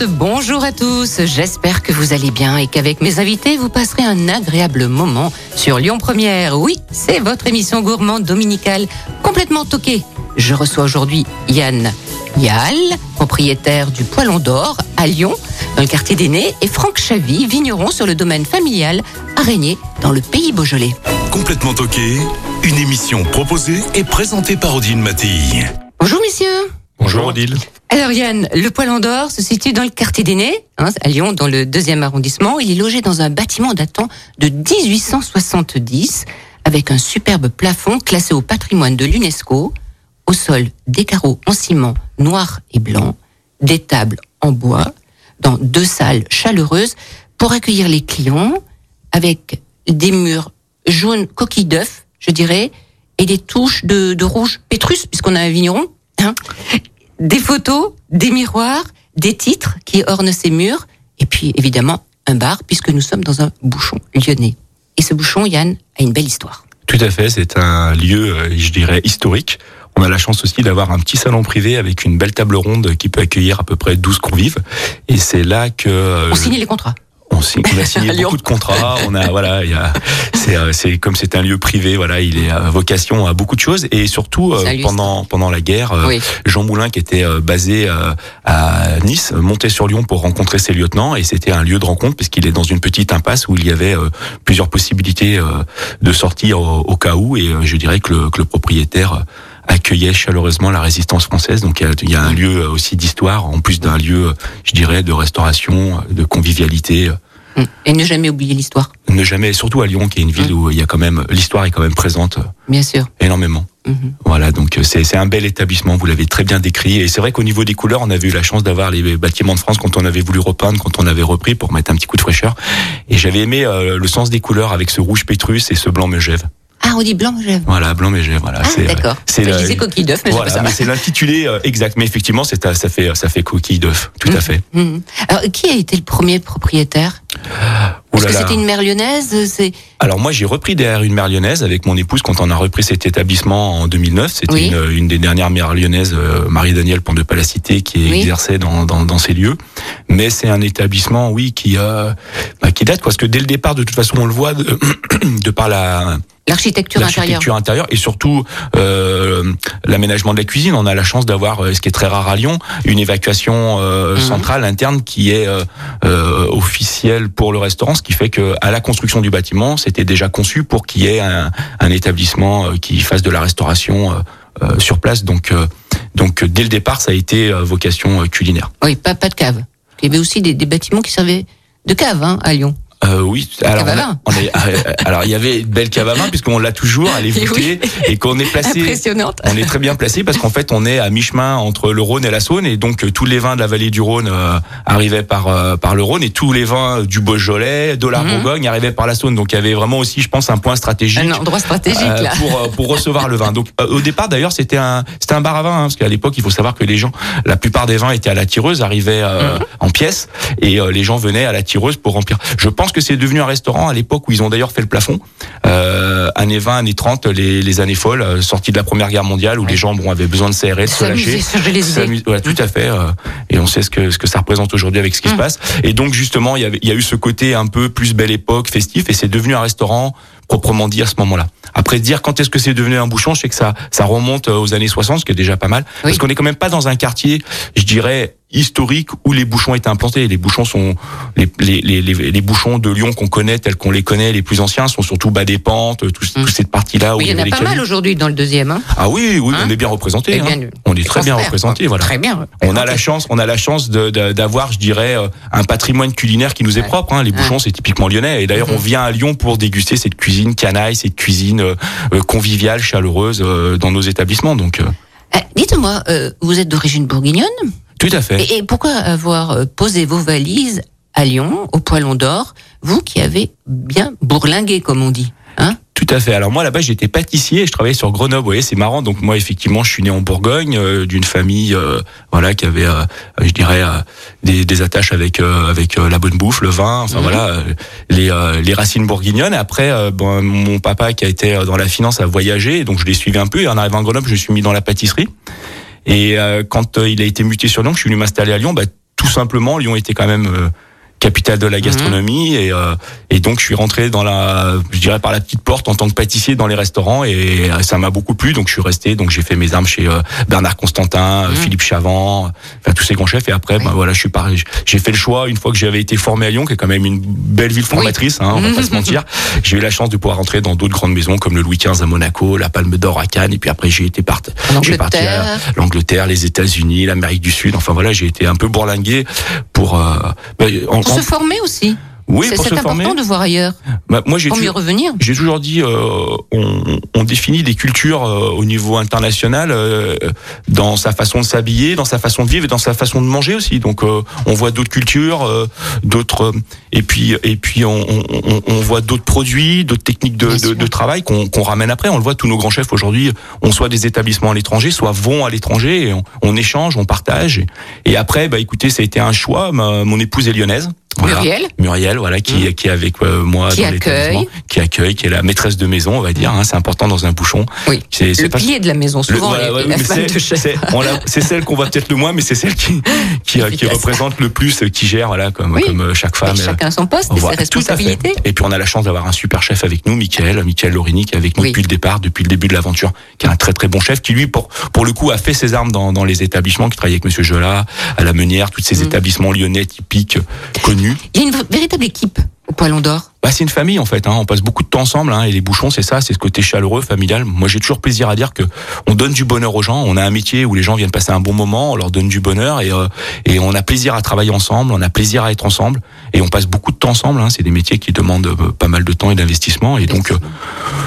Bonjour à tous. J'espère que vous allez bien et qu'avec mes invités, vous passerez un agréable moment sur Lyon Première. Oui, c'est votre émission gourmande dominicale complètement toquée. Je reçois aujourd'hui Yann Yal, propriétaire du Poilon d'Or à Lyon, dans le quartier des Nez, et Franck Chavy, vigneron sur le domaine familial à Régnier, dans le pays Beaujolais. Complètement toqué, une émission proposée et présentée par Odile Mattei. Bonjour messieurs. Bonjour Odile. Alors Yann, le Poilon d'Or se situe dans le quartier des hein, à Lyon, dans le deuxième arrondissement. Il est logé dans un bâtiment datant de 1870, avec un superbe plafond classé au patrimoine de l'UNESCO, au sol des carreaux en ciment noir et blanc, des tables en bois, dans deux salles chaleureuses pour accueillir les clients, avec des murs jaunes coquilles d'œufs, je dirais, et des touches de, de rouge pétrus, puisqu'on a un vigneron. Hein des photos, des miroirs, des titres qui ornent ces murs, et puis évidemment un bar, puisque nous sommes dans un bouchon lyonnais. Et ce bouchon, Yann, a une belle histoire. Tout à fait, c'est un lieu, euh, je dirais, historique. On a la chance aussi d'avoir un petit salon privé avec une belle table ronde qui peut accueillir à peu près 12 convives. Et c'est là que... euh, On signe les contrats. On, signe- on a signé beaucoup de contrats. On a voilà, il y a, c'est, euh, c'est comme c'est un lieu privé. Voilà, il est à vocation à beaucoup de choses et surtout euh, pendant pendant la guerre, euh, Oui. Jean Moulin qui était euh, basé euh, à Nice montait sur Lyon pour rencontrer ses lieutenants et c'était un lieu de rencontre puisqu'il est dans une petite impasse où il y avait euh, plusieurs possibilités euh, de sortir au, au cas où et euh, je dirais que le, que le propriétaire euh, accueillait chaleureusement la résistance française. Donc il y a, un lieu aussi d'histoire en plus d'un lieu, euh, je dirais, de restauration, de convivialité. Mm. Et ne jamais oublier l'histoire, ne jamais, surtout à Lyon, qui est une ville où il y a quand même l'histoire est quand même présente bien sûr. énormément. Mhm. Voilà, donc euh, c'est c'est un bel établissement. Vous l'avez très bien décrit. Et c'est vrai qu'au niveau des couleurs, on avait eu la chance d'avoir les bâtiments de France quand on avait voulu repeindre, quand on avait repris pour mettre un petit coup de fraîcheur. Et j'avais aimé euh, le sens des couleurs avec ce rouge pétrus et ce blanc megève. Ah, on dit blanc, je... Voilà, blanc megève. Voilà, Ah, c'est euh, d'accord. c'est disais coquille d'œuf, mais Voilà, c'est pas ça. c'est l'intitulé euh, exact. Mais effectivement, c'est ça fait ça fait coquille d'œuf, tout à fait. Mhm. Alors, qui a été le premier propriétaire? Parce que c'était une mère lyonnaise? Alors moi j'ai repris derrière une mère lyonnaise avec mon épouse quand on a repris cet établissement en 2009. C'était Oui. une, une des dernières mères lyonnaises, euh, Marie-Danielle Pont de Palacité, qui Oui. exerçait dans, dans, dans ces lieux. Mais c'est un établissement, oui, qui euh, bah, qui date parce que dès le départ, de toute façon, on le voit de, de par la L'architecture intérieure. l'architecture intérieure et surtout euh, l'aménagement de la cuisine. On a la chance d'avoir, euh, ce qui est très rare à Lyon, une évacuation euh, Mhm. centrale interne qui est euh, euh, officielle pour le restaurant, ce qui fait que à la construction du bâtiment, c'était déjà conçu pour qu'il y ait un, un établissement euh, qui fasse de la restauration sur place. Donc, euh, donc dès le départ, ça a été vocation culinaire. Oui, pas, pas de cave. Il y avait aussi des, des bâtiments qui servaient de cave hein, à Lyon. Euh, oui, alors, on a- on est- euh, alors il y avait une belle cave à vin puisqu'on l'a toujours, elle est Et voûtée et qu'on est placé. Impressionnante. On est très bien placé parce qu'en fait, on est à mi-chemin entre le Rhône et la Saône et donc tous les vins de la vallée du Rhône euh, arrivaient par euh, par le Rhône et tous les vins du Beaujolais, de la Mhm. Bourgogne arrivaient par la Saône. Donc il y avait vraiment aussi, je pense, un point stratégique. Un endroit stratégique, euh, là. pour euh, pour recevoir le vin. Donc euh, au départ d'ailleurs c'était un c'était un bar à vin hein, parce qu'à l'époque il faut savoir que les gens la plupart des vins étaient à la tireuse arrivaient euh, Mhm. en pièces et euh, les gens venaient à la tireuse pour remplir. Je pense que c'est devenu un restaurant à l'époque où ils ont d'ailleurs fait le plafond euh, années 20 années 30 les, les années folles euh, sorties de la première guerre mondiale où Ouais. les gens bon avaient besoin de s'aérer de se lâcher. Voilà, tout à fait. euh, et on sait ce que ce que ça représente aujourd'hui avec ce qui se Mm. passe. Et donc justement, il y avait il y a eu ce côté un peu plus belle époque, festif, et c'est devenu un restaurant proprement dit à ce moment-là. Après dire quand est-ce que c'est devenu un bouchon, je sais que ça ça remonte euh, aux années 60, ce qui est déjà pas mal, parce Oui. qu'on est quand même pas dans un quartier, je dirais historique où les bouchons étaient implantés. Les bouchons sont les les les, les, bouchons de Lyon qu'on connaît tels qu'on les connaît, les plus anciens sont surtout bas des pentes, tout, Mm. toute cette partie-là où Oui, il y en a pas mal aujourd'hui dans le deuxième. Hein. Ah oui, oui, Hein on est bien représenté. Hein. On est très bien représenté, voilà. Très bien. On a la chance, on a la chance d'avoir, je dirais, euh, un patrimoine culinaire qui nous est Ouais. propre. Hein. Les bouchons, c'est typiquement lyonnais. Et d'ailleurs, Mhm. on vient à Lyon pour déguster cette cuisine canaille, cette cuisine euh, euh, conviviale, chaleureuse euh, dans nos établissements. Donc, euh, Dites-moi, euh, vous êtes d'origine bourguignonne? Tout à fait. et, et pourquoi avoir euh, posé vos valises à Lyon, au Poilon d'Or, vous qui avez bien bourlingué, comme on dit. Hein? Tout à fait. Alors moi là-bas j'étais pâtissier et je travaillais sur Grenoble. Vous voyez, c'est marrant. Donc moi effectivement je suis né en Bourgogne euh, d'une famille euh, voilà qui avait euh, je dirais des, des, attaches avec avec la bonne bouffe, le vin, enfin Mhm. voilà les les racines bourguignonnes. Après bon, mon papa qui a été dans la finance a voyagé donc je l'ai suivi un peu et en arrivant à Grenoble je me suis mis dans la pâtisserie. Et quand il a été muté sur Lyon, je suis venu m'installer à Lyon, bah, tout simplement Lyon était quand même capitale de la gastronomie et, euh, et donc je suis rentré dans la je dirais par la petite porte en tant que pâtissier dans les restaurants et ça m'a beaucoup plu. Donc je suis resté. Donc j'ai fait mes armes chez euh, Bernard Constantin Mmh. Philippe Chavant enfin tous ces grands chefs. Et après Oui. ben voilà je suis j'ai fait le choix une fois que j'avais été formé à Lyon qui est quand même une belle ville formatrice hein, on va pas se mentir j'ai eu la chance de pouvoir rentrer dans d'autres grandes maisons comme le Louis XV à Monaco la Palme d'Or à Cannes. Et puis après j'ai été part En j'ai parti à Angleterre. l'Angleterre les États-Unis l'Amérique du Sud. Enfin voilà j'ai été un peu bourlingué pour euh, ben, en- se former aussi. oui, c'est important former. de voir ailleurs, Bah, moi, j'ai pour mieux toujours, revenir. j'ai toujours dit, euh, on, on définit des cultures euh, au niveau international euh, dans sa façon de s'habiller, dans sa façon de vivre et dans sa façon de manger aussi. Donc, euh, on voit d'autres cultures, euh, d'autres, euh, et puis, et puis, on, on, on- on voit d'autres produits, d'autres techniques de, de, de travail qu'on qu'on ramène après. On le voit, tous nos grands chefs aujourd'hui ont soit des établissements à l'étranger, soit vont à l'étranger. Et on, on échange, on partage. Et, et après, bah, écoutez, ça a été un choix. Ma- mon épouse est lyonnaise. Voilà. Muriel Muriel, voilà, qui, qui est avec euh, moi Qui dans accueille. qui accueille, qui est la maîtresse de maison, on va dire. hein, c'est important dans un bouchon. Oui. C'est Le pas- pilier de la maison, le- souvent, voilà, les- ouais, c'est- celle qu'on voit peut-être le moins, mais c'est celle qui qui, euh, qui représente le plus, euh, qui gère, voilà, comme Oui. comme chaque femme. Euh, chacun son poste et voilà, ses responsabilités. Et puis on a la chance d'avoir un super chef avec nous, Michael, Michael Lorini, qui est avec nous Oui. depuis le départ, depuis le début de l'aventure, qui est un très très bon chef, qui lui pour pour le coup a fait ses armes dans, dans les établissements, qui travaille avec Monsieur Jola, à la Meunière, tous ces Mm. établissements lyonnais typiques euh, Il y a une véritable équipe au Poilon d'Or. Bah, c'est une famille en fait. Hein. On passe beaucoup de temps ensemble. Hein. Et les bouchons, c'est ça, c'est ce côté chaleureux, familial. Moi, j'ai toujours plaisir à dire que on donne du bonheur aux gens. On a un métier où les gens viennent passer un bon moment. On leur donne du bonheur et euh, et on a plaisir à travailler ensemble. On a plaisir à être ensemble et on passe beaucoup de temps ensemble. Hein. C'est des métiers qui demandent euh, pas mal de temps et d'investissement. Et donc, euh,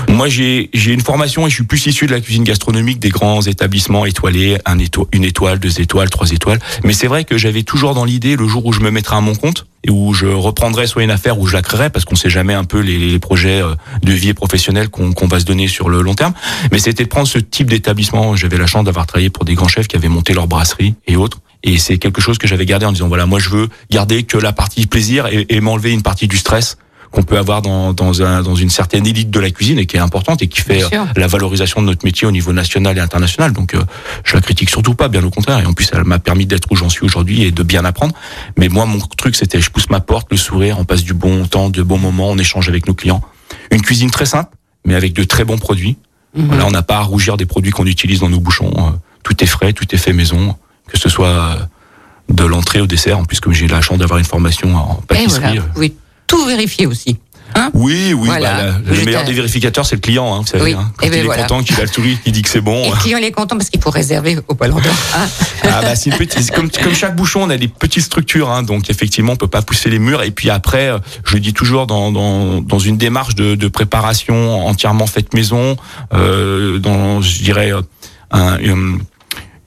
moi, j'ai j'ai une formation et je suis plus issu de la cuisine gastronomique des grands établissements étoilés, un éto- une étoile, deux étoiles, trois étoiles. Mais c'est vrai que j'avais toujours dans l'idée le jour où je me mettrai à mon compte et où je reprendrai soit une affaire où je la créerai parce qu'on sait jamais un peu les, les projets euh, de vie et professionnels qu'on qu'on va se donner sur le long terme. Mais c'était de prendre ce type d'établissement. J'avais la chance d'avoir travaillé pour des grands chefs qui avaient monté leur brasserie et autres. Et c'est quelque chose que j'avais gardé en disant voilà, moi je veux garder que la partie plaisir et, et m'enlever une partie du stress qu'on peut avoir dans, dans, un, dans une certaine élite de la cuisine et qui est importante et qui fait euh, la valorisation de notre métier au niveau national et international. Donc euh, je la critique surtout pas, bien au contraire. Et en plus, elle m'a permis d'être où j'en suis aujourd'hui et de bien apprendre. Mais moi, mon truc, c'était je pousse ma porte, le sourire, on passe du bon temps, de bons moments, on échange avec nos clients. Une cuisine très simple, mais avec de très bons produits. Mhm. Voilà, on n'a pas à rougir des produits qu'on utilise dans nos bouchons. Euh, Tout est frais, tout est fait maison, que ce soit euh, de l'entrée au dessert. En plus, comme j'ai la chance d'avoir une formation en Et pâtisserie. voilà, pouvez tout vérifier aussi. Hein oui, oui, Voilà. bah, la- le meilleur des vérificateurs, c'est le client, hein, vous savez. Oui. Hein, quand ben il est voilà. content, qu'il a le sourire, qu'il dit que c'est bon. Et le client il est content parce qu'il faut réserver au Poilon d'Or. hein. Ah bah c'est petite, comme, comme chaque bouchon, on a des petites structures, hein, donc effectivement on peut pas pousser les murs. Et puis après, euh, je dis toujours dans dans, dans une démarche de, de préparation entièrement faite maison, euh, dans je dirais euh, un, une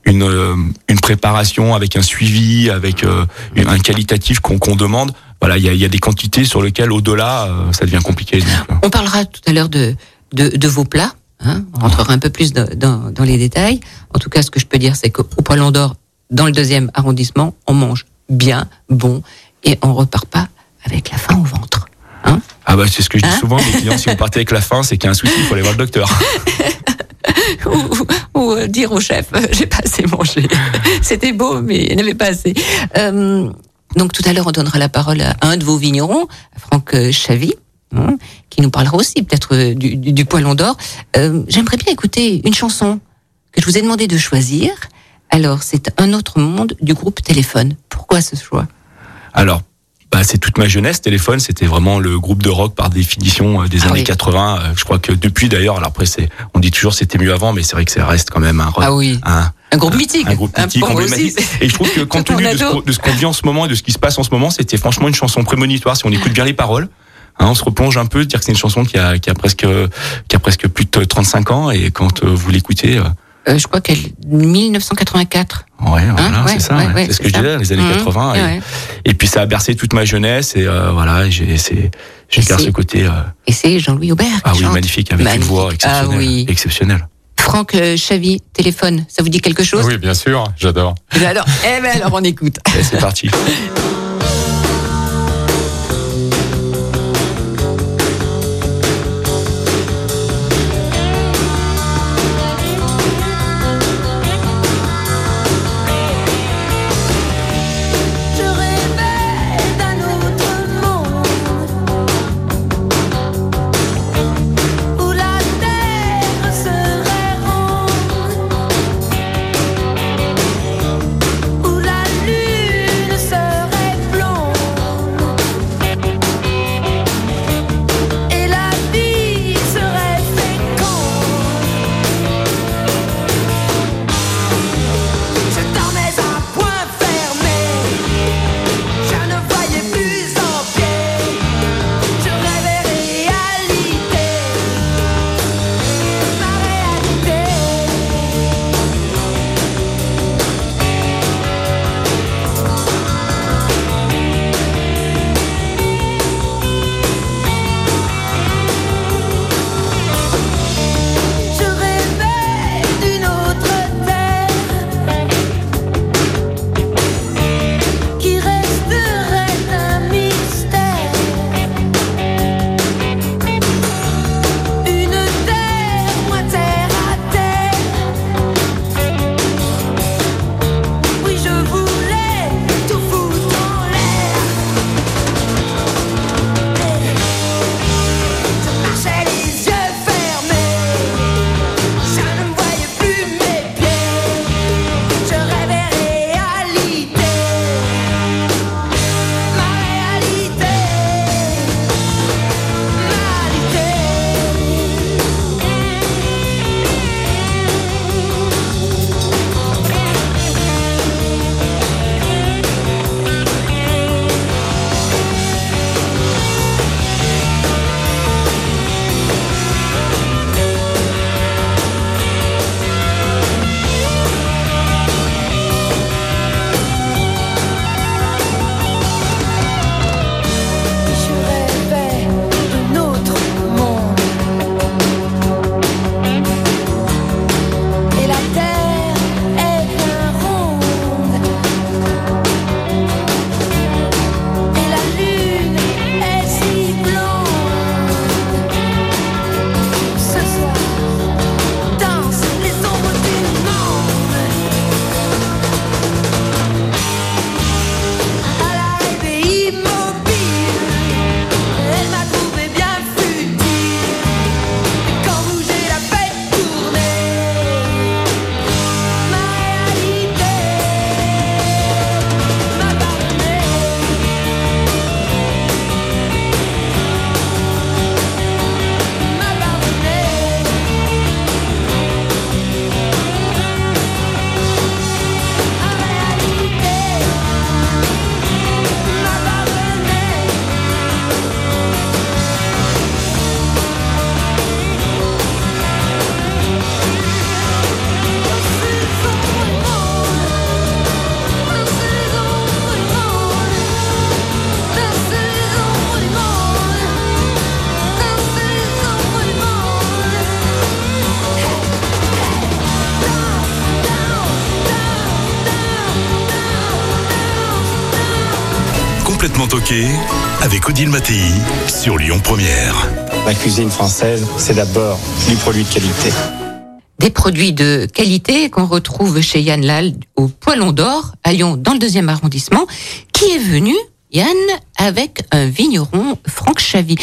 une, euh, une préparation avec un suivi, avec euh, un qualitatif qu'on qu'on demande. Voilà, il y a, y a des quantités sur lesquelles au-delà euh, ça devient compliqué. donc, euh. On parlera tout à l'heure de, de, de vos plats. Hein on rentrera un peu plus dans, dans, dans les détails. En tout cas, ce que je peux dire, c'est qu'au Poilon d'Or, dans le deuxième arrondissement, on mange bien, bon, et on repart pas avec la faim au ventre. Hein Ah bah c'est ce que je dis Hein souvent, mes clients, si vous partez avec la faim, c'est qu'il y a un souci, il faut aller voir le docteur. ou, ou- ou, euh, dire au chef, j'ai pas assez mangé. C'était beau, mais il n'y avait pas assez. Euh, donc tout à l'heure, on donnera la parole à un de vos vignerons, Franck euh, Chavy, hein, qui nous parlera aussi peut-être euh, du, du, du Poilon d'Or. Euh, J'aimerais bien écouter une chanson que je vous ai demandé de choisir. Alors, c'est Un autre monde du groupe Téléphone. Pourquoi ce choix? Alors, bah, c'est toute ma jeunesse. Téléphone, c'était vraiment le groupe de rock par définition euh, des Ah années oui. 80. Euh, Je crois que depuis d'ailleurs, alors après, c'est, on dit toujours c'était mieux avant, mais c'est vrai que ça reste quand même un rock. Ah oui, un, un groupe mythique. un groupe mythique, moi emblématique. Et je trouve que compte tenu un de ce, qu'on- vit en ce moment et de ce qui se passe en ce moment, c'était franchement une chanson prémonitoire. Si on écoute bien les paroles, hein, on se replonge un peu, dire que c'est une chanson qui a, qui a presque, qui a presque plus de 35 ans. Et quand euh, vous l'écoutez, euh, Euh, je crois qu'elle 1984. Ouais, voilà, Hein, ouais, c'est ça. ouais, ouais. ouais, c'est ce que c'est je ça. disais, les années Mhm, 80. Et, ouais. et puis ça a bercé toute ma jeunesse et euh, voilà, j'ai, Et garde ce côté. euh, Et c'est Jean-Louis Aubert. qui ah oui, chante. magnifique, avec Magnifique. une voix exceptionnelle. Ah oui. exceptionnelle. Franck euh, Chavy, téléphone, ça vous dit quelque chose? Oui, bien sûr, j'adore. Eh ben eh ben alors on écoute. C'est parti. Complètement toqué avec Odile Mattei sur Lyon Première. La cuisine française, c'est d'abord du produit de qualité. Des produits de qualité qu'on retrouve chez Yann Lal au Poilon d'Or à Lyon dans le deuxième arrondissement, qui est venu, Yann, avec un vigneron, Franck Chavy.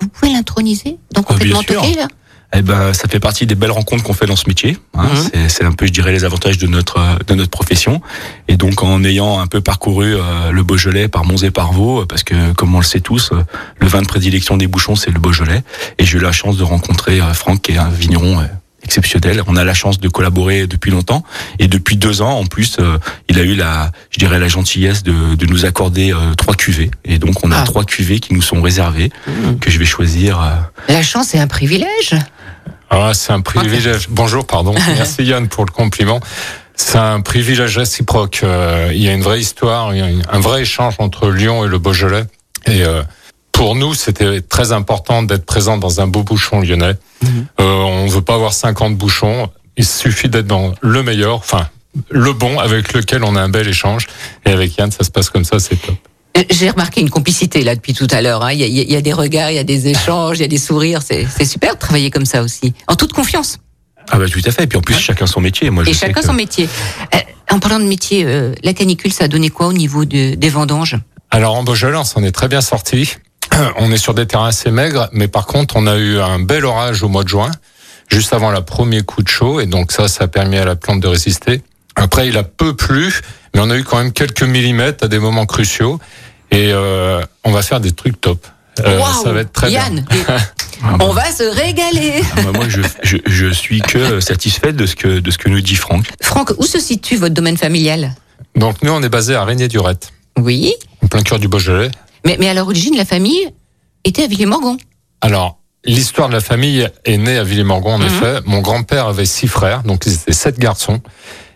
Vous pouvez l'introniser dans complètement bien sûr. toqué là? Eh ben, ça fait partie des belles rencontres qu'on fait dans ce métier. hein. Mhm. C'est- C'est un peu, je dirais, les avantages de notre euh, de notre profession. Et donc, en ayant un peu parcouru euh, le Beaujolais par Monts et par Vaux, euh, parce que, comme on le sait tous, euh, le vin de prédilection des bouchons, c'est le Beaujolais. Et j'ai eu la chance de rencontrer euh, Franck, qui est un vigneron euh, exceptionnel. On a la chance de collaborer depuis longtemps. Et depuis deux ans, en plus, euh, il a eu la, je dirais, la gentillesse de, de nous accorder euh, trois cuvées. Et donc, on a Ah. trois cuvées qui nous sont réservées, Mhm. que je vais choisir. euh, La chance est un privilège. Ah, c'est un privilège. Bonjour, pardon. Merci Yann pour le compliment. C'est un privilège réciproque. Euh, il y a une vraie histoire, il y a un vrai échange entre Lyon et le Beaujolais. Et euh, pour nous, c'était très important d'être présent dans un beau bouchon lyonnais. Euh, on veut pas avoir 50 bouchons. Il suffit d'être dans le meilleur, enfin le bon, avec lequel on a un bel échange. Et avec Yann, ça se passe comme ça, c'est top. Euh, J'ai remarqué une complicité là depuis tout à l'heure. hein. Il y, a, il y a des regards, il y a des échanges, il y a des sourires. C'est c'est super de travailler comme ça aussi, en toute confiance. Ah bah tout à fait. Et puis en plus, chacun son métier. Moi, je Et chacun que- son métier. Euh, en parlant de métier, euh, la canicule, ça a donné quoi au niveau de- des vendanges? Alors en Beaujolais, on s'en est très bien sorti. On est sur des terrains assez maigres, mais par contre, on a eu un bel orage au mois de juin, juste avant le premier coup de chaud, et donc ça, ça a permis à la plante de résister. Après, il a peu plu, mais on a eu quand même quelques millimètres à des moments cruciaux, et euh, on va faire des trucs top. Euh, ça va être très Yann, bien. Ah bah, on va se régaler. ah bah, moi, je, je, je suis que satisfait de ce que de ce que nous dit Franck. Franck, où se situe votre domaine familial? Donc nous, on est basé à Régnier-Durette, Oui, en plein cœur du Beaujolais. Mais, mais à l'origine, la famille était à Villemorgon. Alors, l'histoire de la famille est née à Villemorgon, en Mhm. effet. Mon grand-père avait six frères, donc ils étaient sept garçons.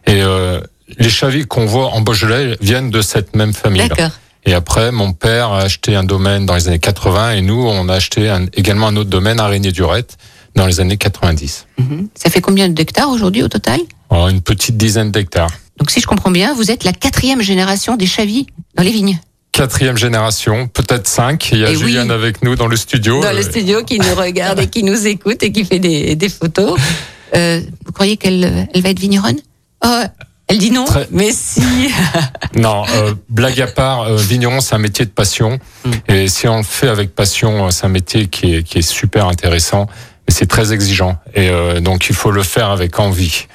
Et euh, les chavis qu'on voit en Beaujolais viennent de cette même famille. D'accord. Et après, mon père a acheté un domaine dans les années 80 et nous, on a acheté un- également un autre domaine à Régnier-Durette dans les années 90. Mhm. Ça fait combien d'hectares aujourd'hui au total? Alors, une petite dizaine d'hectares. Donc si je comprends bien, vous êtes la quatrième génération des chavis dans les vignes. Quatrième génération, peut-être cinq. Il y a Et oui. Juliane avec nous dans le studio. Dans le Euh, studio qui nous regarde et qui nous écoute et qui fait des, des photos. Euh, vous croyez qu'elle elle va être vigneronne? Oh, elle dit non, Très- mais si. Non, euh, blague à part, euh, vigneron, c'est un métier de passion. Mm. Et si on le fait avec passion, c'est un métier qui est, qui est super intéressant, mais c'est très exigeant. Et donc, il faut le faire avec envie.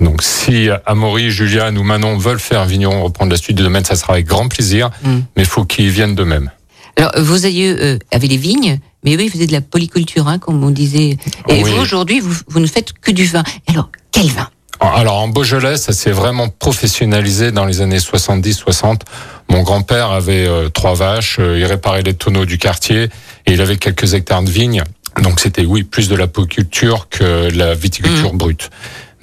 Donc, si Amaury, Juliane ou Manon veulent faire vigneron, reprendre la suite du domaine, ça sera avec grand plaisir, Mm. mais il faut qu'ils viennent d'eux-mêmes. Alors, vos aïeux euh, avaient les vignes, mais eux, ils faisaient de la polyculture, hein, comme on disait. Et Oui. vous, aujourd'hui, vous, vous ne faites que du vin. Alors, quel vin? Alors en Beaujolais, ça s'est vraiment professionnalisé dans les années 70-60. Mon grand-père avait euh, trois vaches, euh, il réparait les tonneaux du quartier et il avait quelques hectares de vignes. Donc c'était oui plus de l'apiculture que de la viticulture brute.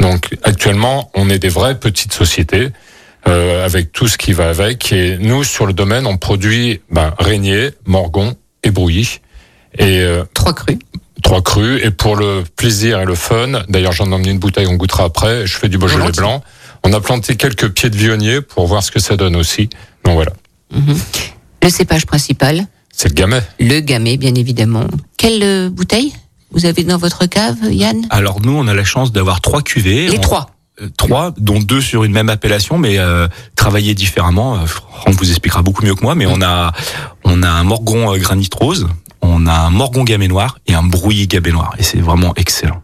Donc actuellement, on est des vraies petites sociétés euh, avec tout ce qui va avec. Et nous sur le domaine, on produit ben, Régnier, Morgon et Brouilly. Et euh, Trois crus. trois crus et pour le plaisir et le fun. D'ailleurs, j'en ai emmené une bouteille, on goûtera après. Je fais du Beaujolais Volontiers. blanc. On a planté quelques pieds de vionnier pour voir ce que ça donne aussi. Donc voilà, Mhm. Le cépage principal, c'est le gamay. le gamay, bien évidemment. Quelle euh, bouteille? Vous avez dans votre cave, Yann Alors nous, on a la chance d'avoir trois cuvées. Les On- trois. euh, trois, dont deux sur une même appellation, mais euh, travaillées différemment. Euh, Franck vous expliquera beaucoup mieux que moi, mais on a on a un Morgon euh, granit rose, on a un Morgon gamay noir et un Brouilly gamay noir, et c'est vraiment excellent.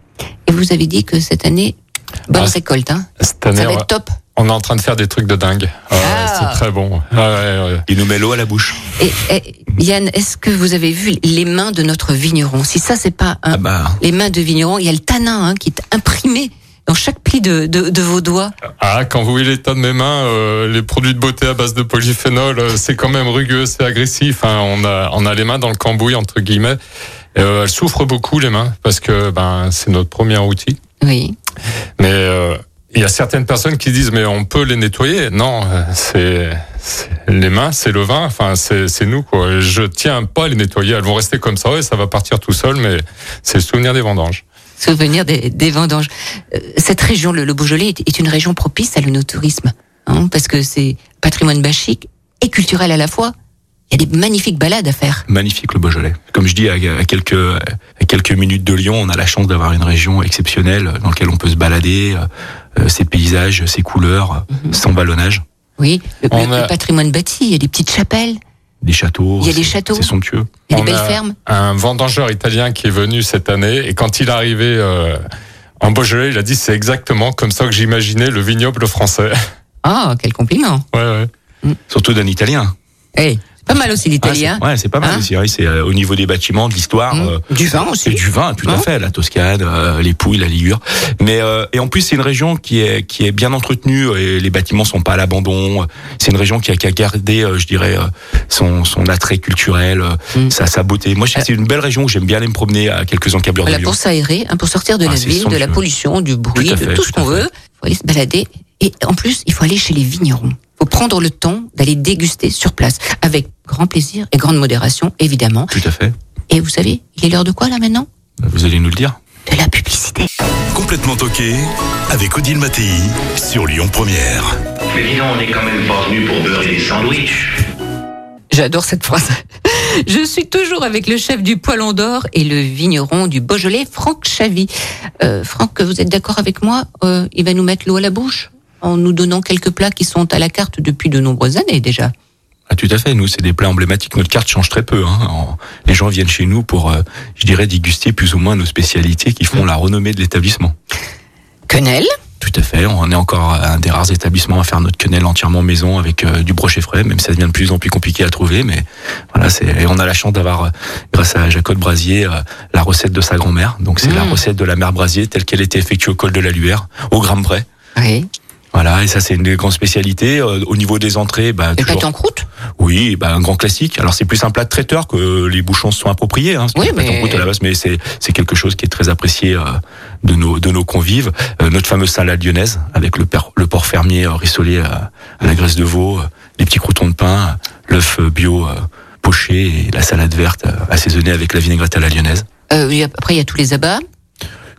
Et vous avez dit que cette année, bonne Ah, c'est- récolte, hein Cette année, Ça va être top. On est en train de faire des trucs de dingue. Ah Ah. C'est très bon. Ah ouais, ouais. Il nous met l'eau à la bouche. Et, et, Yann, est-ce que vous avez vu les mains de notre vigneron? Si ça, c'est pas un, Ah bah, les mains de vigneron, il y a le tanin hein, qui est imprimé dans chaque pli de, de, de vos doigts. Ah, quand vous voyez l'état de mes mains, euh, les produits de beauté à base de polyphénol, euh, c'est quand même rugueux, c'est agressif. Hein. On a, on a les mains dans le cambouis entre guillemets. Euh, elles souffrent beaucoup les mains parce que ben c'est notre premier outil. Oui. Mais euh, il y a certaines personnes qui disent mais on peut les nettoyer. Non, euh, c'est c'est- les mains, c'est le vin. Enfin, c'est c'est nous quoi. Je tiens pas à les nettoyer. Elles vont rester comme ça et ça va partir tout seul. Mais c'est le souvenir des vendanges. Souvenir des, des vendanges. Euh, Cette région, le, le Beaujolais, est, est une région propice à l'onotourisme, hein, parce que c'est patrimoine bachique et culturel à la fois. Il y a des magnifiques balades à faire. magnifique le Beaujolais. Comme je dis, à, à quelques à quelques minutes de Lyon, on a la chance d'avoir une région exceptionnelle dans laquelle on peut se balader, euh, ses paysages, ses couleurs, son vallonnage, Oui, le, On le- a- le patrimoine bâti, il y a des petites chapelles, des châteaux. Il y a des châteaux. C'est somptueux. il y a On des belles a fermes. Un vendangeur italien qui est venu cette année et quand il est arrivé euh, en Beaujolais, il a dit c'est exactement comme ça que j'imaginais le vignoble français. Ah, quel compliment. ouais, ouais. Surtout d'un Italien. Hey, Pas mal aussi Ah, l'italien. c'est- ouais, c'est pas mal Hein aussi. oui, c'est euh, au niveau des bâtiments, de l'histoire. Mmh. euh, Du vin aussi. Du vin, tout à Hein fait, la Toscane, euh, les Pouilles, la Ligure. Mais euh, et en plus c'est une région qui est qui est bien entretenue et les bâtiments sont pas à l'abandon. C'est une région qui a, qui a gardé, euh, je dirais, son son attrait culturel, euh, Mm. sa sa beauté. Moi, c'est une belle région où j'aime bien aller me promener à quelques encablures de Voilà, Lyon. pour s'aérer, hein, pour sortir de Ah, la ville, de la pollution, du bruit, Tout de tout ce qu'on veut. Faut aller se balader. Et en plus, il faut aller chez les vignerons. Il faut prendre le temps d'aller déguster sur place, avec grand plaisir et grande modération, évidemment. Tout à fait. Et vous savez, il est l'heure de quoi là maintenant? Vous allez nous le dire. De la publicité. Complètement toqué avec Odile Mattei sur Lyon Première. Mais dis donc, on n'est quand même pas venu pour beurrer des sandwichs. J'adore cette phrase. Je suis toujours avec le chef du Poilon d'Or et le vigneron du Beaujolais, Franck Chavy. Euh, Franck, vous êtes d'accord avec moi? Euh, Il va nous mettre l'eau à la bouche? En nous donnant quelques plats qui sont à la carte depuis de nombreuses années déjà. Ah, tout à fait. Nous, c'est des plats emblématiques. Notre carte change très peu. Hein. En- Les gens viennent chez nous pour, euh, je dirais, déguster plus ou moins nos spécialités qui font la renommée de l'établissement. Quenelle? Tout à fait. On est encore un des rares établissements à faire notre quenelle entièrement maison avec euh, du brochet frais, même si ça devient de plus en plus compliqué à trouver. Mais voilà, c'est et on a la chance d'avoir, euh, grâce à Jacob Brasier, euh, la recette de sa grand-mère. Donc c'est la Mm. recette de la mère Brasier telle qu'elle était effectuée au col de la Luère, au gramme près. Oui. Voilà, et ça c'est une des grandes spécialités. Euh, au niveau des entrées, bah, Le toujours- pâte en croûte oui, bah, un grand classique. Alors c'est plus un plat de traiteur que les bouchons se sont appropriés. Hein, Oui, mais- tant coûte à la base, mais c'est c'est quelque chose qui est très apprécié euh, de nos de nos convives. Euh, notre fameuse salade lyonnaise avec le, per- le porc fermier rissolé à la graisse de veau, les petits croutons de pain, l'œuf bio euh, poché et la salade verte assaisonnée avec la vinaigrette à la lyonnaise. Euh, Après, il y a tous les abats.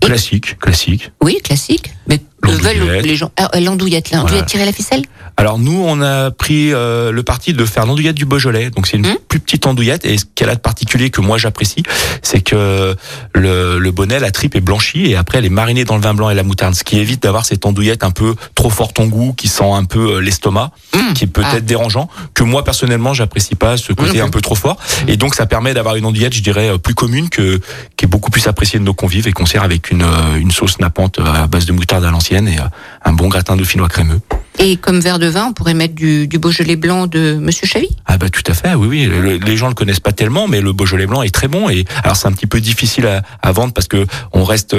Classique, classique. Oui, classique. Mais veulent L'andouillette. les gens Ah, L'andouillette, l'andouillette tirer la ficelle Alors nous, on a pris euh, le parti de faire l'andouillette du Beaujolais. Donc c'est une Hum. plus petite andouillette. Et ce qu'elle a de particulier que moi j'apprécie, c'est que le, le bonnet, la tripe est blanchie et après elle est marinée dans le vin blanc et la moutarde. Ce qui évite d'avoir cette andouillette un peu trop forte en goût, qui sent un peu euh, l'estomac, Hum. qui est peut-être Ah. dérangeant. Que moi personnellement, j'apprécie pas ce côté Hum. un peu trop fort. Et donc ça permet d'avoir une andouillette, je dirais, euh, plus commune que qui est beaucoup plus appréciée de nos convives et qu'on sert avec une, euh, une sauce nappante à base de moutarde à l'ancienne et un bon gratin de dauphinois crémeux. Et comme verre de vin, on pourrait mettre du, du Beaujolais blanc de Monsieur Chavy Ah bah tout à fait, oui oui. Le- les gens le connaissent pas tellement, mais le Beaujolais blanc est très bon. Et alors c'est un petit peu difficile à, à vendre parce que on reste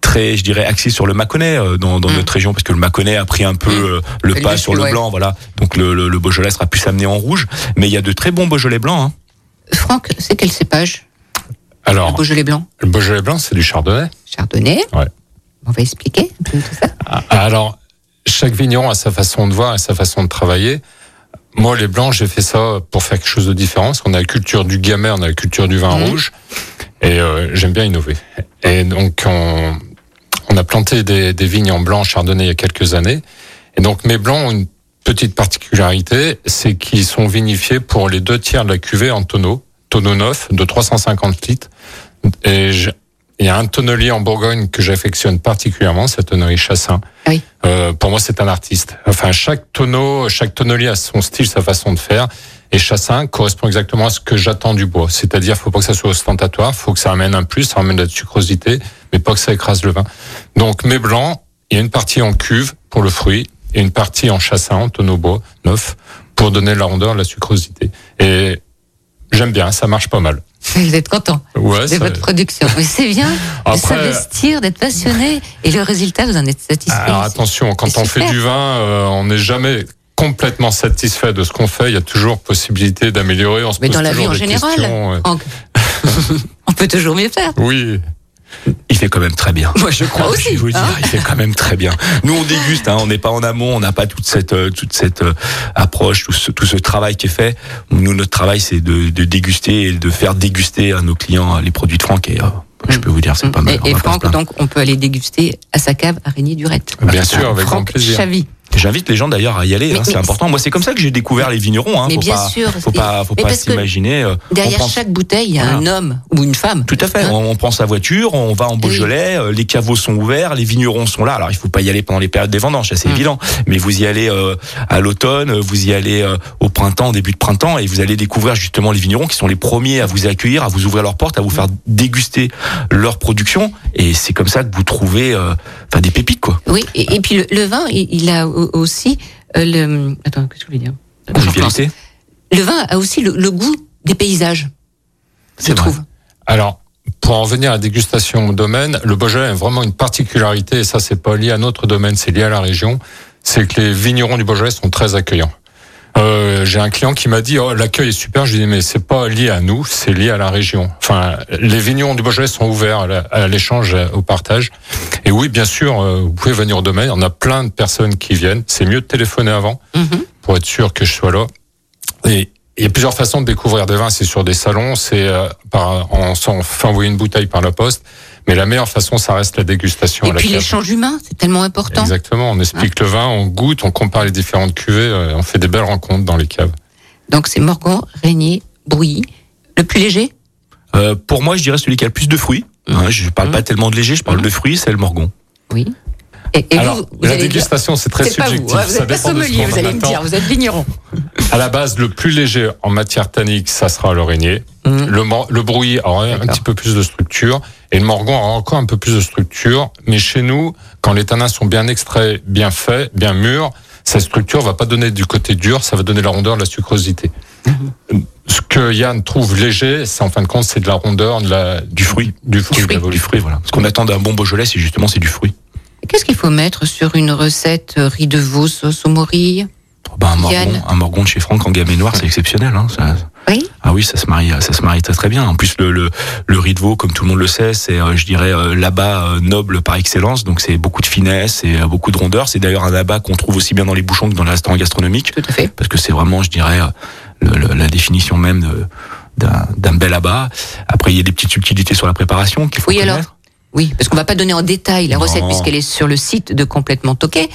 très, je dirais, axé sur le Mâconnais euh, dans, dans Mm. notre région parce que le Mâconnais a pris un peu Mm. euh, le Le pas sur le ouais. blanc, voilà. Donc le, le, le Beaujolais sera plus amené en rouge, mais il y a de très bons Beaujolais blancs. Hein. Franck, c'est quel cépage? Le Alors, Beaujolais blanc le Beaujolais blanc, c'est du chardonnay. Chardonnay Ouais. On va expliquer un peu tout ça. Ah, Alors, chaque vigneron a sa façon de voir et sa façon de travailler. Moi, les blancs, j'ai fait ça pour faire quelque chose de différent. Parce qu'on a la culture du gamay, on a la culture du vin Mhm. rouge. Et euh, j'aime bien innover. Et donc, on, on a planté des, des vignes en blanc chardonnay il y a quelques années. Et donc, mes blancs ont une petite particularité, c'est qu'ils sont vinifiés pour les deux tiers de la cuvée en tonneau, tonneau neuf de 350 litres. Et je- il y a un tonnelier en Bourgogne que j'affectionne particulièrement, c'est tonnerie Chassin. Oui. Euh, pour moi, c'est un artiste. Enfin, chaque tonneau, chaque tonnelier a son style, sa façon de faire. Et Chassin correspond exactement à ce que j'attends du bois. C'est-à-dire, faut pas que ça soit ostentatoire, faut que ça amène un plus, ça amène de la sucrosité, mais pas que ça écrase le vin. Donc, mes blancs, il y a une partie en cuve pour le fruit et une partie en Chassin, en tonneau bois neuf, pour donner la rondeur, la sucrosité. Et j'aime bien, ça marche pas mal. Vous êtes content Ouais, de ça- votre production. Mais c'est bien de Après- s'investir, d'être passionné. Et le résultat, vous en êtes satisfait. Alors attention, quand on fait du vin, euh, on n'est jamais complètement satisfait de ce qu'on fait. Il y a toujours possibilité d'améliorer. On se Mais pose dans la vie en général, on peut toujours mieux faire. Oui. Il fait quand même très bien. Moi, je crois Je aussi. vais vous le dire, hein. il fait quand même très bien. Nous, on déguste, hein, on n'est pas en amont, on n'a pas toute cette euh, toute cette euh, approche, tout ce, tout ce travail qui est fait. Nous, notre travail, c'est de, de déguster et de faire déguster à nos clients euh, les produits de Franck. Et euh, je peux vous dire, c'est pas mal. Et, Franck, donc, on peut aller déguster à sa cave à Régnier-Durette. Bien sûr, avec grand plaisir. Chavy. J'invite les gens d'ailleurs à y aller, hein, c'est important. Moi, c'est comme ça que j'ai découvert les vignerons. Hein. Mais faut bien pas, sûr. Faut pas, faut Mais pas s'imaginer. euh, Derrière pense- chaque bouteille, il y a Voilà. un homme ou une femme. Tout à fait. Hein on, on prend sa voiture, on va en Beaujolais, euh, les caveaux sont ouverts, les vignerons sont là. Alors il faut pas y aller pendant les périodes des vendanges, c'est Mm. évident. Mais vous y allez euh, à l'automne, vous y allez euh, au printemps, au début de printemps, et vous allez découvrir justement les vignerons qui sont les premiers à vous accueillir, à vous ouvrir leurs portes, à vous faire déguster leur production. Et c'est comme ça que vous trouvez, euh, enfin des pépites quoi. Oui, et, et puis le, le vin, il, il a aussi euh, le. Attends, qu'est-ce que je voulais dire le vin a aussi le, le goût des paysages. C'est vrai. trouve. Alors, pour en venir à la dégustation au domaine, le Beaujolais a vraiment une particularité, et ça c'est pas lié à notre domaine, c'est lié à la région, c'est que les vignerons du Beaujolais sont très accueillants. Euh, j'ai un client qui m'a dit oh l'accueil est super. Je lui dis mais c'est pas lié à nous c'est lié à la région. Enfin les vignerons du Beaujolais sont ouverts à l'échange à- au partage. Et oui bien sûr euh, vous pouvez venir au domaine. On a plein de personnes qui viennent. C'est mieux de téléphoner avant Mhm. pour être sûr que je sois là. Et il y a plusieurs façons de découvrir des vins. C'est sur des salons, c'est euh, par en s'en fait envoyer une bouteille par la poste. Mais la meilleure façon, ça reste la dégustation Et à la puis cave. l'échange humain, c'est tellement important. Exactement. On explique le vin, on goûte, on compare les différentes cuvées, euh, on fait des belles rencontres dans les caves. Donc c'est Morgan, Régnier, Brouilly. Le plus léger? Euh, pour moi, je dirais celui qui a le plus de fruits. Hein, je parle pas tellement de léger, je parle de fruits, c'est le morgon. Oui. Et, et Alors, vous, vous la allez dégustation, c'est très pas vous, subjectif. hein, vous Ça êtes pas sommelier, vous allez me dire, vous êtes vigneron. À la base, le plus léger en matière tannique, ça sera le régnier. Mhm. Le, mor- le brouillis aura un petit peu plus de structure. Et le morgon aura encore un peu plus de structure. Mais chez nous, quand les tanins sont bien extraits, bien faits, bien mûrs, cette structure va pas donner du côté dur, ça va donner la rondeur, de la sucrosité. Mhm. Ce que Yann trouve léger, c'est en fin de compte, c'est de la rondeur, de la, Du fruit. du fruit, de la Du fruit, voilà. Ce qu'on attend d'un bon Beaujolais, c'est justement c'est du fruit. Qu'est-ce qu'il faut mettre sur une recette euh, riz de veau sauce au morille Oh, ben, un, morgon, un morgon de chez Franck en gamme noire, c'est exceptionnel. Hein, ça, Oui. Ah oui, ça se marie, ça se marie très très bien. En plus, le, le, le riz de veau, comme tout le monde le sait, c'est, euh, je dirais, euh, l'abat noble par excellence. Donc c'est beaucoup de finesse et beaucoup de rondeur. C'est d'ailleurs un abat qu'on trouve aussi bien dans les bouchons que dans les restaurants gastronomiques, Tout à fait. parce que c'est vraiment, je dirais, le- la définition même de- d'un d'un bel abat. Après, il y a des petites subtilités sur la préparation qu'il faut Oui, alors connaître. Oui, parce qu'on va pas donner en détail la Non. recette puisqu'elle est sur le site de Complètement Toqué.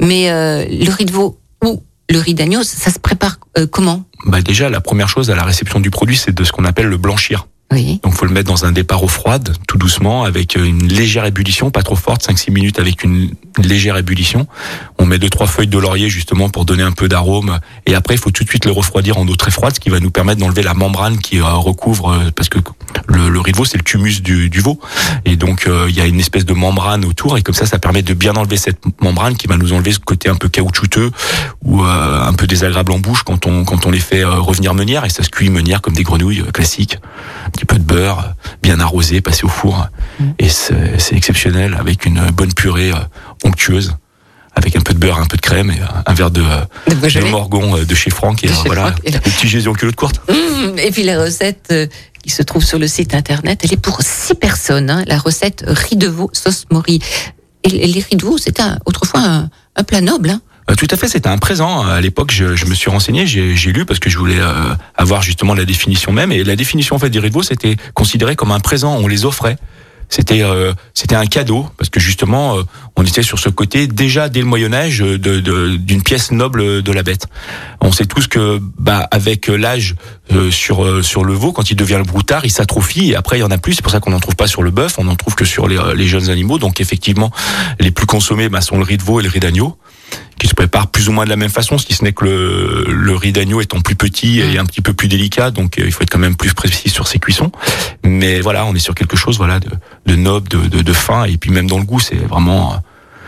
Mais euh, le riz de veau ou le riz d'agneau, ça se prépare euh, comment? Bah déjà, la première chose à la réception du produit, c'est de ce qu'on appelle le blanchir. Oui. Donc faut le mettre dans un départ eau froide, tout doucement, avec euh, une légère ébullition, pas trop forte, 5-6 minutes avec une légère ébullition. On met deux trois feuilles de laurier justement pour donner un peu d'arôme. Et après, il faut tout de suite le refroidir en eau très froide, ce qui va nous permettre d'enlever la membrane qui euh, recouvre, euh, parce que le, le riz de veau, c'est le tumus du, du veau. Et donc euh, il y a une espèce de membrane autour, et comme ça, ça permet de bien enlever cette membrane qui va nous enlever ce côté un peu caoutchouteux ou euh, un peu désagréable en bouche quand on quand on les fait revenir meunière. Et ça se cuit meunière comme des grenouilles classiques un petit peu de beurre, bien arrosé, passé au four. Et c'est c'est exceptionnel avec une bonne purée euh, onctueuse, avec un peu de beurre, un peu de crème et euh, un verre de, euh, De de morgon euh, de chez Franck. Et voilà, Franck. Et- le petit Jésus en culotte courte. Mmh, et puis la recette euh, qui se trouve sur le site internet, elle est pour six personnes. hein, la recette riz de veau sauce morille. Et les riz de veau, c'était autrefois un, un plat noble. Hein. Euh, Tout à fait, c'était un présent. À l'époque, je, je me suis renseigné, j'ai lu parce que je voulais euh, avoir justement la définition même. Et la définition en fait des riz de veau, c'était considéré comme un présent. On les offrait. C'était euh, c'était un cadeau parce que justement, euh, on était sur ce côté déjà dès le Moyen Âge euh, de- de- d'une pièce noble de la bête. On sait tous que bah avec l'âge euh, sur euh, sur le veau, quand il devient le broutard, il s'atrophie et après il y en a plus. C'est pour ça qu'on n'en trouve pas sur le bœuf, on n'en trouve que sur les, euh, les jeunes animaux. Donc effectivement, les plus consommés bah, sont le riz de veau et le riz d'agneau qui se prépare plus ou moins de la même façon, si ce n'est que le, le riz d'agneau étant plus petit et un petit peu plus délicat, donc euh, il faut être quand même plus précis sur ses cuissons. Mais voilà, on est sur quelque chose voilà de, de noble, de, de, de fin, et puis même dans le goût, c'est vraiment. euh,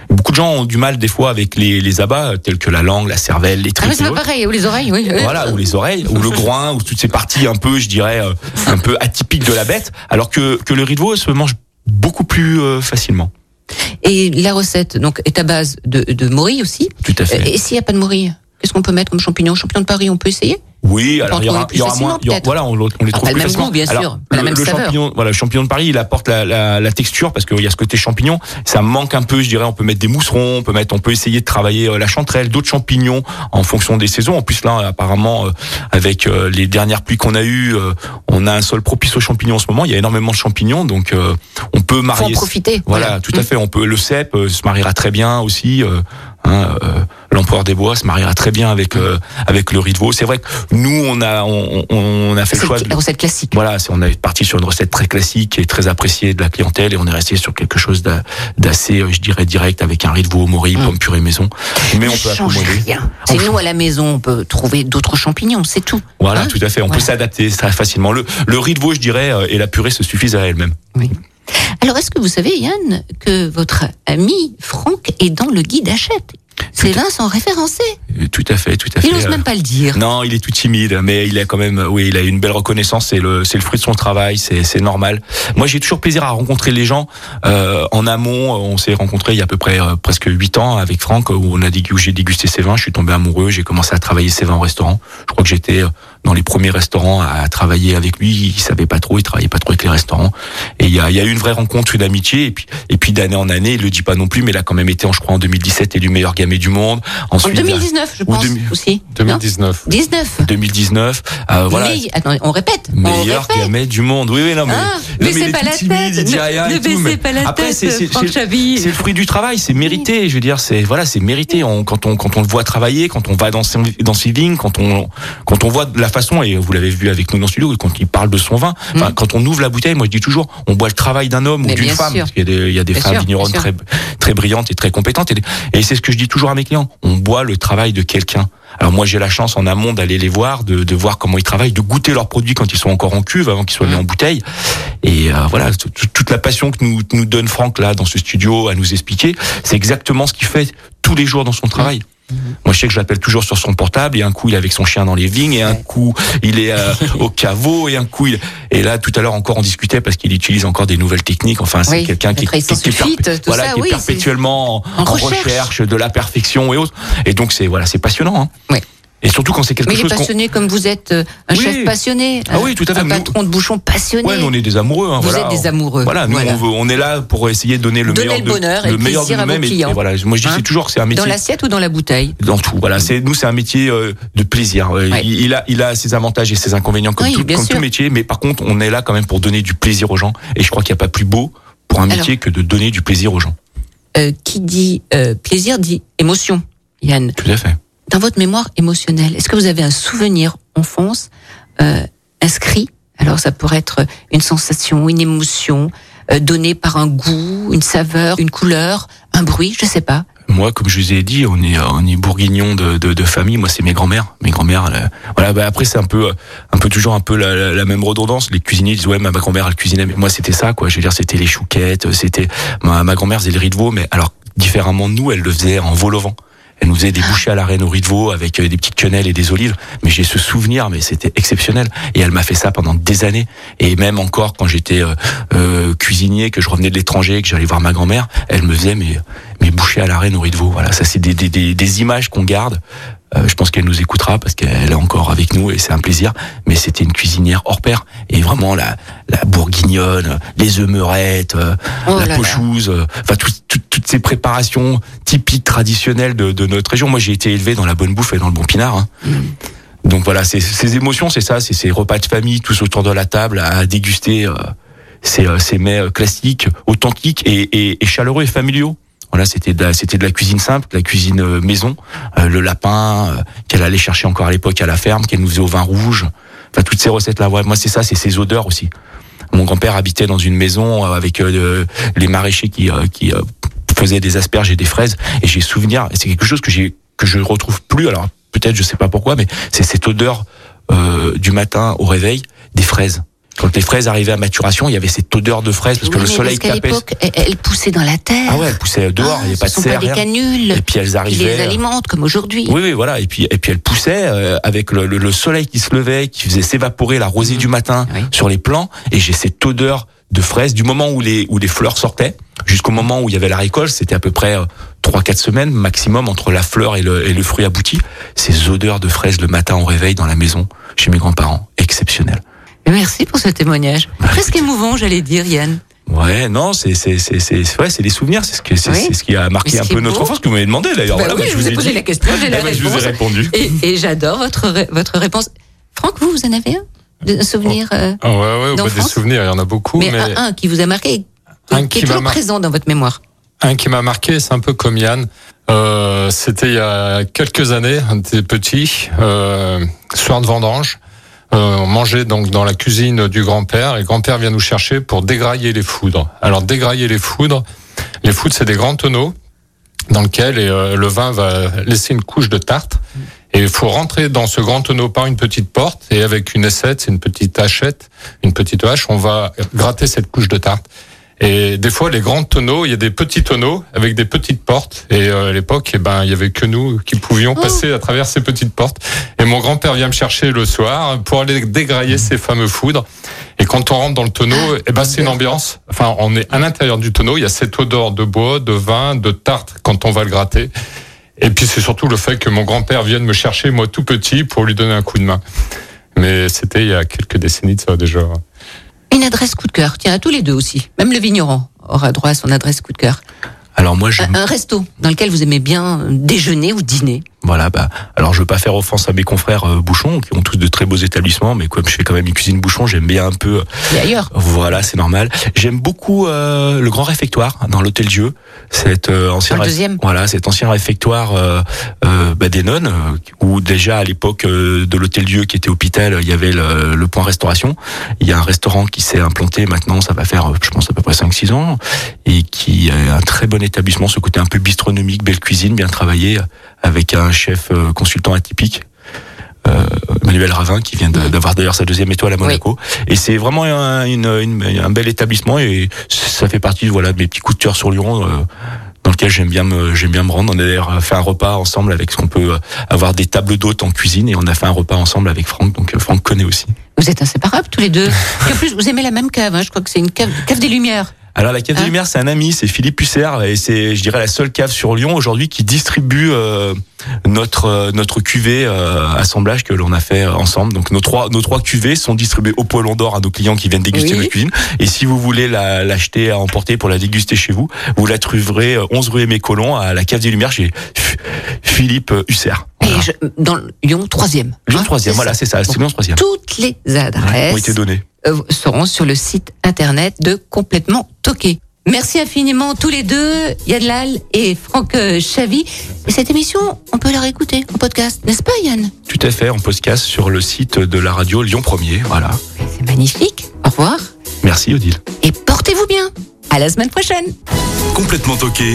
Beaucoup de gens ont du mal des fois avec les, les abats tels que la langue, la cervelle, les Ah, tripes. mais c'est et pas autres. pareil, ou les oreilles, oui. oui. Voilà, ou les oreilles, ou le groin, ou toutes ces parties un peu, je dirais, euh, un peu atypiques de la bête, alors que, que le riz de veau se mange beaucoup plus facilement. Et la recette donc est à base de, de morille aussi. Tout à fait. Et s'il n'y a pas de morille, qu'est-ce qu'on peut mettre comme champignon Champignon de Paris, on peut essayer? Oui, alors il y aura, il y aura moins. y aura- voilà, on, le- on les Ah, trouve pas le plus même facilement. goût, bien Alors, sûr, pas la le, même le saveur. champignon, voilà, le champignon de Paris, il apporte la, la, la texture parce qu'il y a ce côté champignon. Ça manque un peu, je dirais. On peut mettre des mousserons, on peut mettre, on peut essayer de travailler euh, la chanterelle, d'autres champignons en fonction des saisons. En plus là, apparemment, euh, avec euh, les dernières pluies qu'on a eues, on a un sol propice aux champignons en ce moment. Il y a énormément de champignons, donc on peut Faut en marier. profiter. Voilà, tout à fait. On peut le cèpe se mariera très bien aussi. Hein, euh, L'empereur des bois se mariera très bien avec euh, avec le riz de veau. C'est vrai que nous on a on, on a fait le choix. de- la recette classique. voilà, on est parti sur une recette très classique et très appréciée de la clientèle et on est resté sur quelque chose d'a- d'assez, euh, je dirais, direct avec un riz de veau au morille, pomme purée maison. Mais on peut change accommoder. rien. C'est nous à la maison, on peut trouver d'autres champignons, c'est tout. Voilà, Hein tout à fait. On Voilà. peut s'adapter très facilement. Le, le riz de veau, je dirais, euh, et la purée se suffisent à elles-mêmes. Oui. Alors, est-ce que vous savez, Yann, que votre ami Franck est dans le guide Hachette? Ces vins sont référencés. Euh, Tout à fait, tout à fait. Il n'ose Euh, même pas le dire. Non, il est tout timide, mais il a quand même, oui, il a une belle reconnaissance. C'est le, c'est le fruit de son travail, c'est, c'est normal. Moi, j'ai toujours plaisir à rencontrer les gens. Euh, en amont, on s'est rencontrés il y a à peu près euh, presque huit ans avec Franck, où on a où j'ai dégusté ses vins. Je suis tombé amoureux. J'ai commencé à travailler ses vins au restaurant. Je crois que j'étais euh, dans les premiers restaurants à travailler avec lui. Il savait pas trop, il travaillait pas trop avec les restaurants. Et il y a, il y a eu une vraie rencontre, une amitié. Et puis, et puis d'année en année, il le dit pas non plus, mais il a quand même été, je crois, en 2017, élu meilleur gamay du monde. En Ensuite, 2019, je pense demi- aussi. 2019. Non 19. 2019, euh, voilà. Mais, attendez, on répète. on meilleur répète. gamet du monde. Oui, oui, non, mais, Ah, non, baissez il est pas la timide, tête, ne- ne tout, baissez mais pas la après, tête, c'est, c'est, c'est- c'est le fruit du travail, c'est mérité. Je veux dire, c'est, voilà, c'est mérité. On, quand on, quand on le voit travailler, quand on va dans ses, dans ses vignes, quand on, quand on voit la façon, et vous l'avez vu avec nous dans le studio, quand il parle de son vin, enfin, quand on ouvre la bouteille, moi je dis toujours, on boit le travail d'un homme Mm. Mais ou d'une femme. sûr. Parce qu'il y a des, il y a des Bien femmes sûr, vigneronnes très, très brillantes et très compétentes. Et, et c'est ce que je dis toujours à mes clients. On boit le travail de quelqu'un. Alors moi j'ai la chance en amont d'aller les voir, de, de voir comment ils travaillent, de goûter leurs produits quand ils sont encore en cuve, avant qu'ils soient mis en bouteille. Et euh, voilà, toute la passion que nous, nous donne Franck là dans ce studio à nous expliquer, c'est exactement ce qu'il fait tous les jours dans son travail. Moi, je sais que je l'appelle toujours sur son portable, et un coup, il est avec son chien dans les vignes, et un coup, il est euh, au caveau, et un coup, il... et là, tout à l'heure encore, on discutait parce qu'il utilise encore des nouvelles techniques. Enfin, c'est Oui, quelqu'un qui, qui, qui tout voilà, ça, qui est oui, perpétuellement en, en recherche. de la perfection et autres. Et donc, c'est voilà, c'est passionnant. Hein. Oui. Et surtout quand c'est quelque Mais chose qu'on passionné comme vous êtes euh, un Oui. chef passionné. Ah oui, tout à fait, Un mais patron de bouchon passionné. Ouais, nous, on est des amoureux. Hein, Vous voilà. êtes des amoureux. Voilà, nous Voilà. On, veut- on est là pour essayer de donner le Donner meilleur le de, bonheur et le meilleur de plaisir à vos nous-mêmes. Et, clients. et voilà, moi je dis Hein c'est toujours que c'est un métier Dans l'assiette ou dans la bouteille dans tout. Voilà, c'est nous c'est un métier euh, de plaisir. Euh, Ouais. Il, il a il a ses avantages et ses inconvénients comme Oui, tout comme métier, mais par contre on est là quand même pour donner du plaisir aux gens. Et je crois qu'il n'y a pas plus beau pour un métier que de donner du plaisir aux gens. Euh, Qui dit euh, plaisir dit émotion, Yann. Tout à fait. Dans votre mémoire émotionnelle, est-ce que vous avez un souvenir enfance euh, inscrit? Alors ça pourrait être une sensation, une émotion euh, donnée par un goût, une saveur, une couleur, un bruit, je sais pas. Moi, comme je vous ai dit, on est on est bourguignon de, de, de famille. Moi, c'est mes grands-mères. Mes grands-mères. là, Voilà. Bah après, c'est un peu un peu toujours un peu la, la- même redondance. Les cuisiniers disent ouais, ma, grand-mère elle cuisinait. Mais moi, c'était ça, quoi. Je veux dire, c'était les chouquettes. C'était ma, ma grand-mère faisait le riz de veau, mais alors différemment de nous, elle le faisait en vol au vent. Elle nous faisait des bouchées à la reine au riz de veau avec euh, des petites quenelles et des olives. Mais j'ai ce souvenir, mais c'était exceptionnel. Et elle m'a fait ça pendant des années. Et même encore quand j'étais euh, euh, cuisinier, que je revenais de l'étranger, que j'allais voir ma grand-mère, elle me faisait mes, mes bouchées à la reine au riz de veau. Voilà, ça c'est des, des, des, des images qu'on garde. Euh, je pense qu'elle nous écoutera parce qu'elle est encore avec nous et c'est un plaisir. Mais c'était une cuisinière hors pair et vraiment la, la bourguignonne, les œufs meurettes, euh, Oh la pochouse, enfin tout- toutes ces préparations typiques traditionnelles de, de notre région. Moi, j'ai été élevé dans la bonne bouffe et dans le bon pinard. hein. Mm. Donc voilà, ces émotions, c'est ça, c'est ces repas de famille, tous autour de la table, à déguster euh, ces, euh, ces mets euh, classiques, authentiques et, et, et chaleureux et familiaux. Voilà, c'était de la, c'était de la cuisine simple, de la cuisine maison, Euh, le lapin euh, qu'elle allait chercher encore à l'époque à la ferme, qu'elle nous faisait au vin rouge. Enfin, toutes ces recettes là. Ouais, moi, c'est ça, c'est ces odeurs aussi. Mon grand-père habitait dans une maison euh, avec euh, les maraîchers qui, euh, qui faisaient des asperges et des fraises. Et j'ai souvenir, et c'est quelque chose que j'ai que je retrouve plus. Alors peut-être, je sais pas pourquoi, mais c'est cette odeur du matin au réveil des fraises. Quand les fraises arrivaient à maturation, il y avait cette odeur de fraises parce que le soleil parce tapait. l'époque, elle, elle poussait dans la terre. Ah ouais, elles poussaient dehors, il n'y avait pas de serre, pas des canules Et puis elles qui les arrivaient. euh, alimentent comme aujourd'hui. Oui, oui, voilà. Et puis, et puis elle poussait euh, avec le, le- le soleil qui se levait, qui faisait s'évaporer la rosée du matin Oui. sur les plants. Et j'ai cette odeur de fraises du moment où les où les fleurs sortaient jusqu'au moment où il y avait la récolte. C'était à peu près euh, trois quatre semaines maximum entre la fleur et le, et le fruit abouti. Ces odeurs de fraises le matin au réveil dans la maison chez mes grands-parents, exceptionnel. Merci pour ce témoignage. Bah, Presque émouvant, j'allais dire, Yann. Ouais, non, c'est c'est c'est c'est ouais, c'est des souvenirs, c'est ce que c'est Oui. ce qui a marqué un peu notre enfance que vous m'avez demandé d'ailleurs. Bah voilà, oui, bah, je vous ai posé dit. la question, j'ai la Eh ben, Je vous ai réponse. répondu. Et, et j'adore votre, votre réponse. Franck, vous, vous en avez un de- un souvenir euh, Ah ouais, ouais, bah, des souvenirs, il y en a beaucoup, mais, mais, un, un qui vous a marqué, Un qui, qui est toujours mar- présent dans votre mémoire. un qui m'a marqué, c'est un peu comme Yann. Euh, C'était il y a quelques années, on était petit, euh, soir de vendange. Euh, on mangeait donc dans la cuisine du grand-père et grand-père vient nous chercher pour dégrailler les foudres. Alors dégrailler les foudres, les foudres c'est des grands tonneaux dans lesquels euh, le vin va laisser une couche de tarte et il faut rentrer dans ce grand tonneau par une petite porte et avec une assiette, c'est une petite hachette, une petite hache, on va gratter cette couche de tarte. Et des fois, les grands tonneaux, il y a des petits tonneaux avec des petites portes. Et euh, à l'époque, eh ben, il y avait que nous qui pouvions Oh. passer à travers ces petites portes. Et mon grand-père vient me chercher le soir pour aller dégrailler ces fameux foudres. Et quand on rentre dans le tonneau, eh ben, c'est une ambiance. Enfin, on est à l'intérieur du tonneau. Il y a cette odeur de bois, de vin, de tarte quand on va le gratter. Et puis c'est surtout le fait que mon grand-père vienne me chercher, moi tout petit, pour lui donner un coup de main. Mais c'était il y a quelques décennies de ça déjà. Adresse coup de cœur. Tiens, à tous les deux aussi. Même le vigneron aura droit à son adresse coup de cœur. Alors moi, je, Un, un resto dans lequel vous aimez bien déjeuner ou dîner. Voilà, bah, alors je veux pas faire offense à mes confrères euh, bouchons, qui ont tous de très beaux établissements, mais comme je fais quand même une cuisine bouchon, j'aime bien un peu. Et ailleurs. Voilà, c'est normal. J'aime beaucoup euh, le grand réfectoire dans l'hôtel Dieu, cet euh, ancien Dans le ré- deuxième. voilà, cet ancien réfectoire euh, euh, bah, des nonnes, euh, où déjà à l'époque euh, de l'hôtel Dieu qui était hôpital, il y avait le, le point restauration. Il y a un restaurant qui s'est implanté maintenant, ça va faire, euh, je pense à peu près 5-6 ans, et qui est un très bon établissement, ce côté un peu bistronomique, belle cuisine, bien travaillé, avec un chef euh, consultant atypique. Euh, Manuel Ravin qui vient d'avoir d'ailleurs sa deuxième étoile à Monaco et c'est vraiment un, une- une- un bel établissement et ça fait partie voilà de mes petits coups de cœur sur Lyon euh, dans lequel j'aime bien me j'aime bien me rendre on a d'ailleurs fait un repas ensemble avec ce qu'on peut euh, avoir des tables d'hôtes en cuisine et on a fait un repas ensemble avec Franck donc Franck connaît aussi Vous êtes inséparables tous les deux. Et en plus, vous aimez la même cave. hein. Je crois que c'est une cave, cave des Lumières. Alors la cave des Hein Lumières, c'est un ami, c'est Philippe Pusser, et c'est, je dirais, la seule cave sur Lyon aujourd'hui qui distribue euh, notre euh, notre cuvée euh, assemblage que l'on a fait euh, ensemble. Donc nos trois nos trois cuvées sont distribuées au poêlon d'or à nos clients qui viennent déguster Oui. notre cuisine. Et si vous voulez la- l'acheter à emporter pour la déguster chez vous, vous la trouverez euh, 11 rue Aimé Colomb à la cave des Lumières chez Philippe euh, Husser. Et Voilà. je- dans Lyon 3e. Lyon 3 voilà, c'est ça, c'est Lyon 3 Toutes les adresses ont été données. euh, seront sur le site internet de Complètement Toqué. Merci infiniment tous les deux, Yann et Franck euh, Chavy. Et cette émission, on peut la réécouter en podcast, n'est-ce pas Yann? Tout à fait, en podcast sur le site de la radio Lyon 1er. Voilà. C'est magnifique. Au revoir Merci Odile. et portez-vous bien. À la semaine prochaine. Complètement toqué,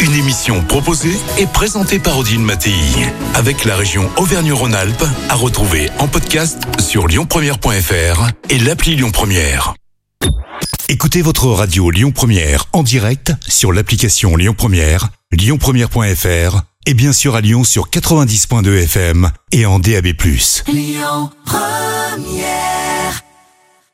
une émission proposée et présentée par Odile Mattei, avec la région Auvergne-Rhône-Alpes, à retrouver en podcast sur lyonpremière.fr et l'appli Lyon Première. Écoutez votre radio Lyon Première en direct sur l'application Lyon Première, lyonpremière.fr et bien sûr à Lyon sur 90.2 FM et en DAB+. Lyon Première